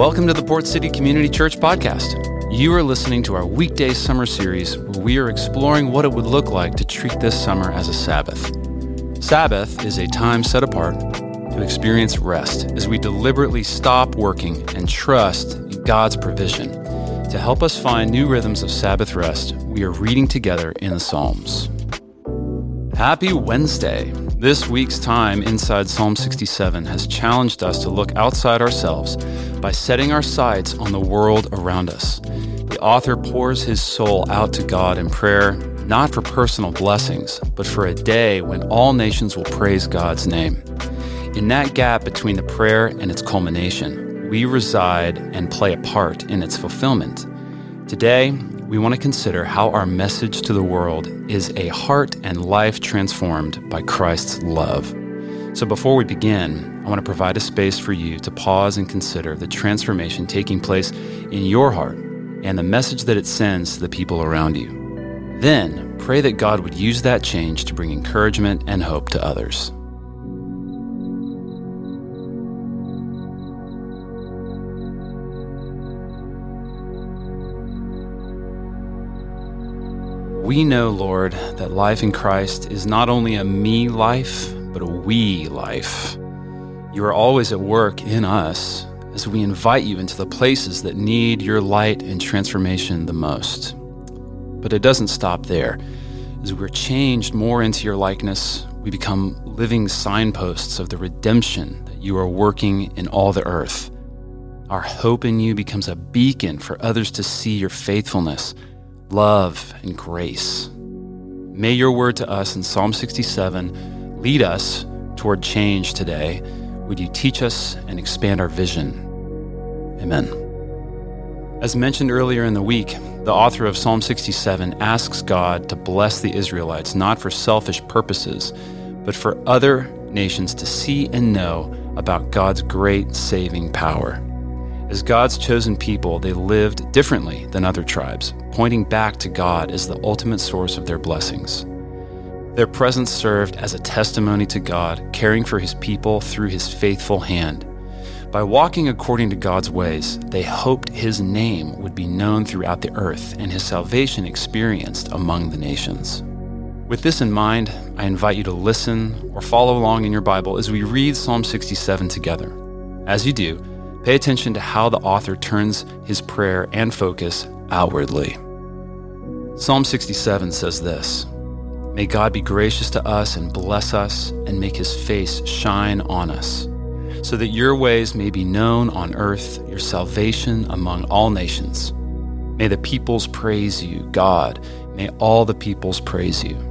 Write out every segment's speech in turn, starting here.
Welcome to the Port City Community Church Podcast. You are listening to our weekday summer series where we are exploring what it would look like to treat this summer as a Sabbath. Sabbath is a time set apart to experience rest as we deliberately stop working and trust in God's provision. To help us find new rhythms of Sabbath rest, we are reading together in the Psalms. Happy Wednesday! This week's time inside Psalm 67 has challenged us to look outside ourselves by setting our sights on the world around us. The author pours his soul out to God in prayer, not for personal blessings, but for a day when all nations will praise God's name. In that gap between the prayer and its culmination, we reside and play a part in its fulfillment. Today, we want to consider how our message to the world is a heart and life transformed by Christ's love. So, before we begin, I want to provide a space for you to pause and consider the transformation taking place in your heart and the message that it sends to the people around you. Then, pray that God would use that change to bring encouragement and hope to others. We know, Lord, that life in Christ is not only a me life, but a we life. You are always at work in us as we invite you into the places that need your light and transformation the most. But it doesn't stop there. As we're changed more into your likeness, we become living signposts of the redemption that you are working in all the earth. Our hope in you becomes a beacon for others to see your faithfulness love, and grace. May your word to us in Psalm 67 lead us toward change today. Would you teach us and expand our vision? Amen. As mentioned earlier in the week, the author of Psalm 67 asks God to bless the Israelites not for selfish purposes, but for other nations to see and know about God's great saving power. As God's chosen people, they lived differently than other tribes, pointing back to God as the ultimate source of their blessings. Their presence served as a testimony to God, caring for his people through his faithful hand. By walking according to God's ways, they hoped his name would be known throughout the earth and his salvation experienced among the nations. With this in mind, I invite you to listen or follow along in your Bible as we read Psalm 67 together. As you do, Pay attention to how the author turns his prayer and focus outwardly. Psalm 67 says this May God be gracious to us and bless us and make his face shine on us, so that your ways may be known on earth, your salvation among all nations. May the peoples praise you, God. May all the peoples praise you.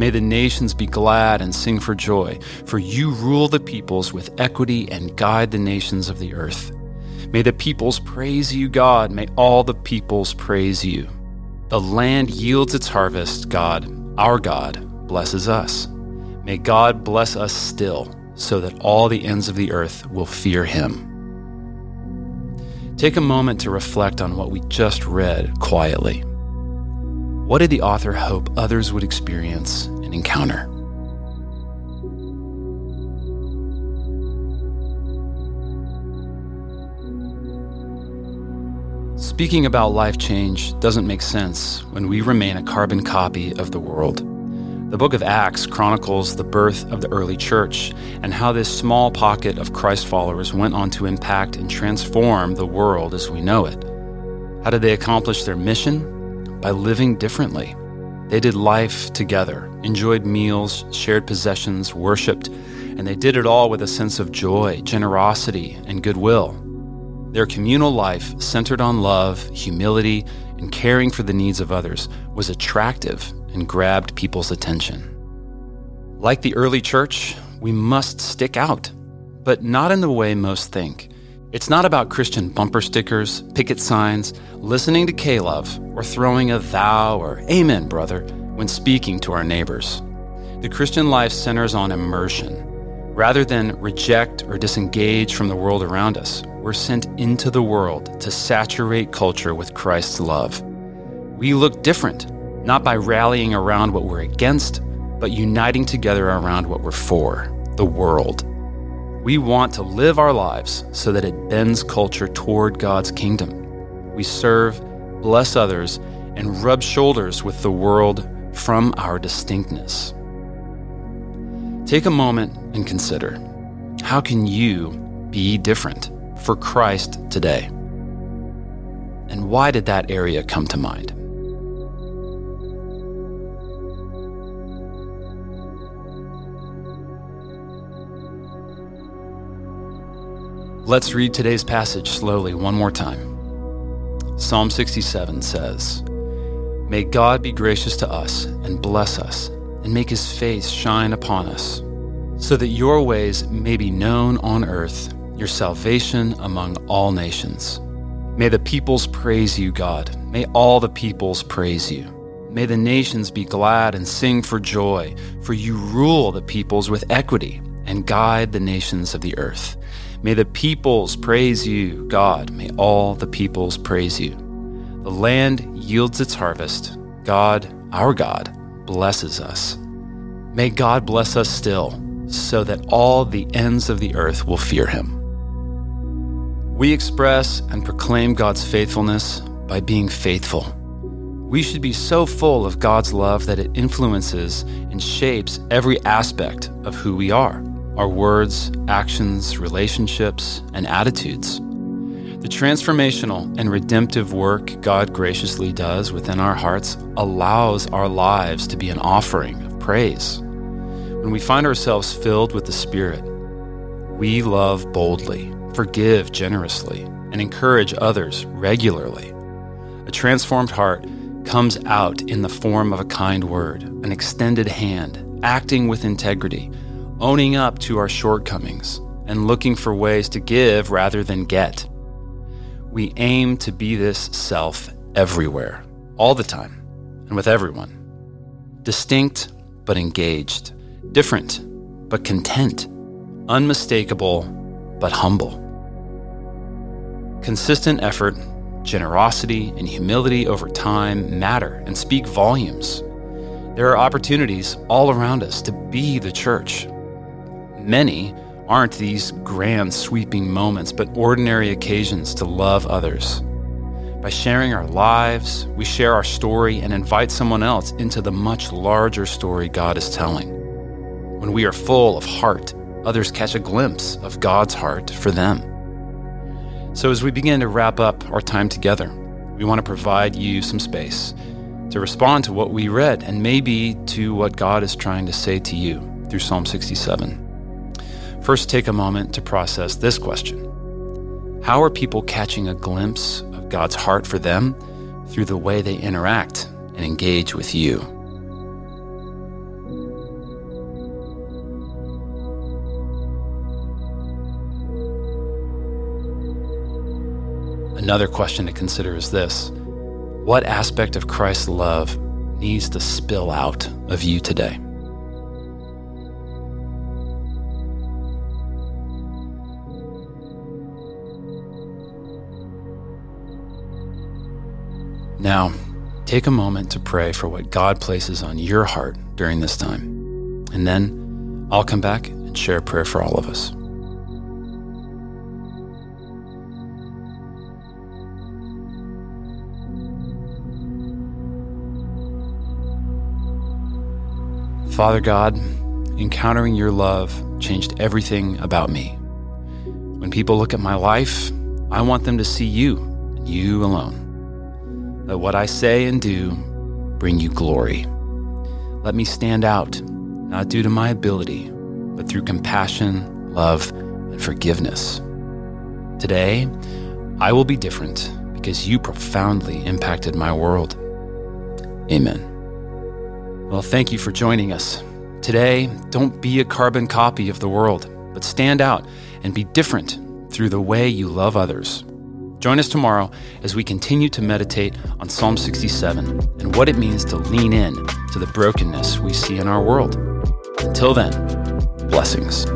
May the nations be glad and sing for joy, for you rule the peoples with equity and guide the nations of the earth. May the peoples praise you, God. May all the peoples praise you. The land yields its harvest, God, our God, blesses us. May God bless us still, so that all the ends of the earth will fear him. Take a moment to reflect on what we just read quietly. What did the author hope others would experience and encounter? Speaking about life change doesn't make sense when we remain a carbon copy of the world. The book of Acts chronicles the birth of the early church and how this small pocket of Christ followers went on to impact and transform the world as we know it. How did they accomplish their mission? By living differently. They did life together, enjoyed meals, shared possessions, worshiped, and they did it all with a sense of joy, generosity, and goodwill. Their communal life, centered on love, humility, and caring for the needs of others, was attractive and grabbed people's attention. Like the early church, we must stick out, but not in the way most think. It's not about Christian bumper stickers, picket signs, listening to K-Love, or throwing a thou or amen, brother, when speaking to our neighbors. The Christian life centers on immersion. Rather than reject or disengage from the world around us, we're sent into the world to saturate culture with Christ's love. We look different, not by rallying around what we're against, but uniting together around what we're for the world. We want to live our lives so that it bends culture toward God's kingdom. We serve, bless others, and rub shoulders with the world from our distinctness. Take a moment and consider how can you be different for Christ today? And why did that area come to mind? Let's read today's passage slowly one more time. Psalm 67 says, May God be gracious to us and bless us, and make his face shine upon us, so that your ways may be known on earth, your salvation among all nations. May the peoples praise you, God. May all the peoples praise you. May the nations be glad and sing for joy, for you rule the peoples with equity and guide the nations of the earth. May the peoples praise you, God. May all the peoples praise you. The land yields its harvest. God, our God, blesses us. May God bless us still, so that all the ends of the earth will fear him. We express and proclaim God's faithfulness by being faithful. We should be so full of God's love that it influences and shapes every aspect of who we are our words, actions, relationships, and attitudes. The transformational and redemptive work God graciously does within our hearts allows our lives to be an offering of praise. When we find ourselves filled with the Spirit, we love boldly, forgive generously, and encourage others regularly. A transformed heart comes out in the form of a kind word, an extended hand, acting with integrity owning up to our shortcomings, and looking for ways to give rather than get. We aim to be this self everywhere, all the time, and with everyone. Distinct but engaged, different but content, unmistakable but humble. Consistent effort, generosity, and humility over time matter and speak volumes. There are opportunities all around us to be the church, Many aren't these grand, sweeping moments, but ordinary occasions to love others. By sharing our lives, we share our story and invite someone else into the much larger story God is telling. When we are full of heart, others catch a glimpse of God's heart for them. So, as we begin to wrap up our time together, we want to provide you some space to respond to what we read and maybe to what God is trying to say to you through Psalm 67. First, take a moment to process this question How are people catching a glimpse of God's heart for them through the way they interact and engage with you? Another question to consider is this What aspect of Christ's love needs to spill out of you today? Now, take a moment to pray for what God places on your heart during this time. And then I'll come back and share a prayer for all of us. Father God, encountering your love changed everything about me. When people look at my life, I want them to see you and you alone. Let what I say and do bring you glory. Let me stand out, not due to my ability, but through compassion, love, and forgiveness. Today, I will be different because you profoundly impacted my world. Amen. Well, thank you for joining us. Today, don't be a carbon copy of the world, but stand out and be different through the way you love others. Join us tomorrow as we continue to meditate on Psalm 67 and what it means to lean in to the brokenness we see in our world. Until then, blessings.